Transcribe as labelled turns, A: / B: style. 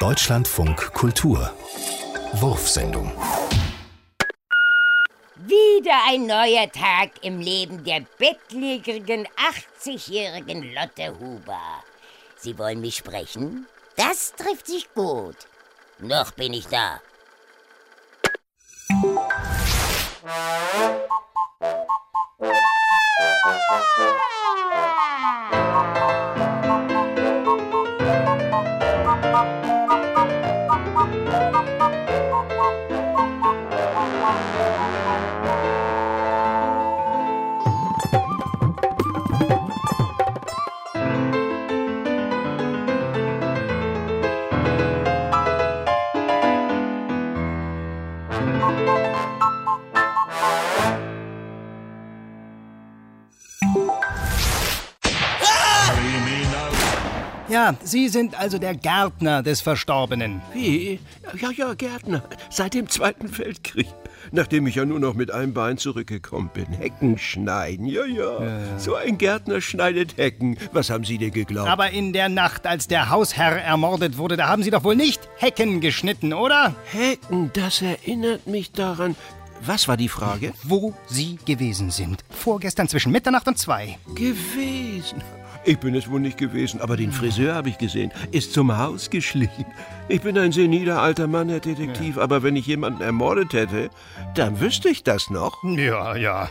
A: Deutschlandfunk Kultur Wurfsendung
B: Wieder ein neuer Tag im Leben der bettlägerigen 80-jährigen Lotte Huber. Sie wollen mich sprechen? Das trifft sich gut. Noch bin ich da.
C: Música Ja, Sie sind also der Gärtner des Verstorbenen.
D: Wie? Ja, ja, Gärtner. Seit dem Zweiten Weltkrieg. Nachdem ich ja nur noch mit einem Bein zurückgekommen bin. Hecken schneiden, ja, ja. ja. So ein Gärtner schneidet Hecken. Was haben Sie denn geglaubt?
C: Aber in der Nacht, als der Hausherr ermordet wurde, da haben Sie doch wohl nicht Hecken geschnitten, oder?
D: Hecken, das erinnert mich daran. Was war die Frage?
C: Wo Sie gewesen sind. Vorgestern zwischen Mitternacht und zwei.
D: Gewesen? Ich bin es wohl nicht gewesen, aber den Friseur habe ich gesehen. Ist zum Haus geschlichen. Ich bin ein seniler alter Mann, Herr Detektiv, ja. aber wenn ich jemanden ermordet hätte, dann wüsste ich das noch.
C: Ja, ja.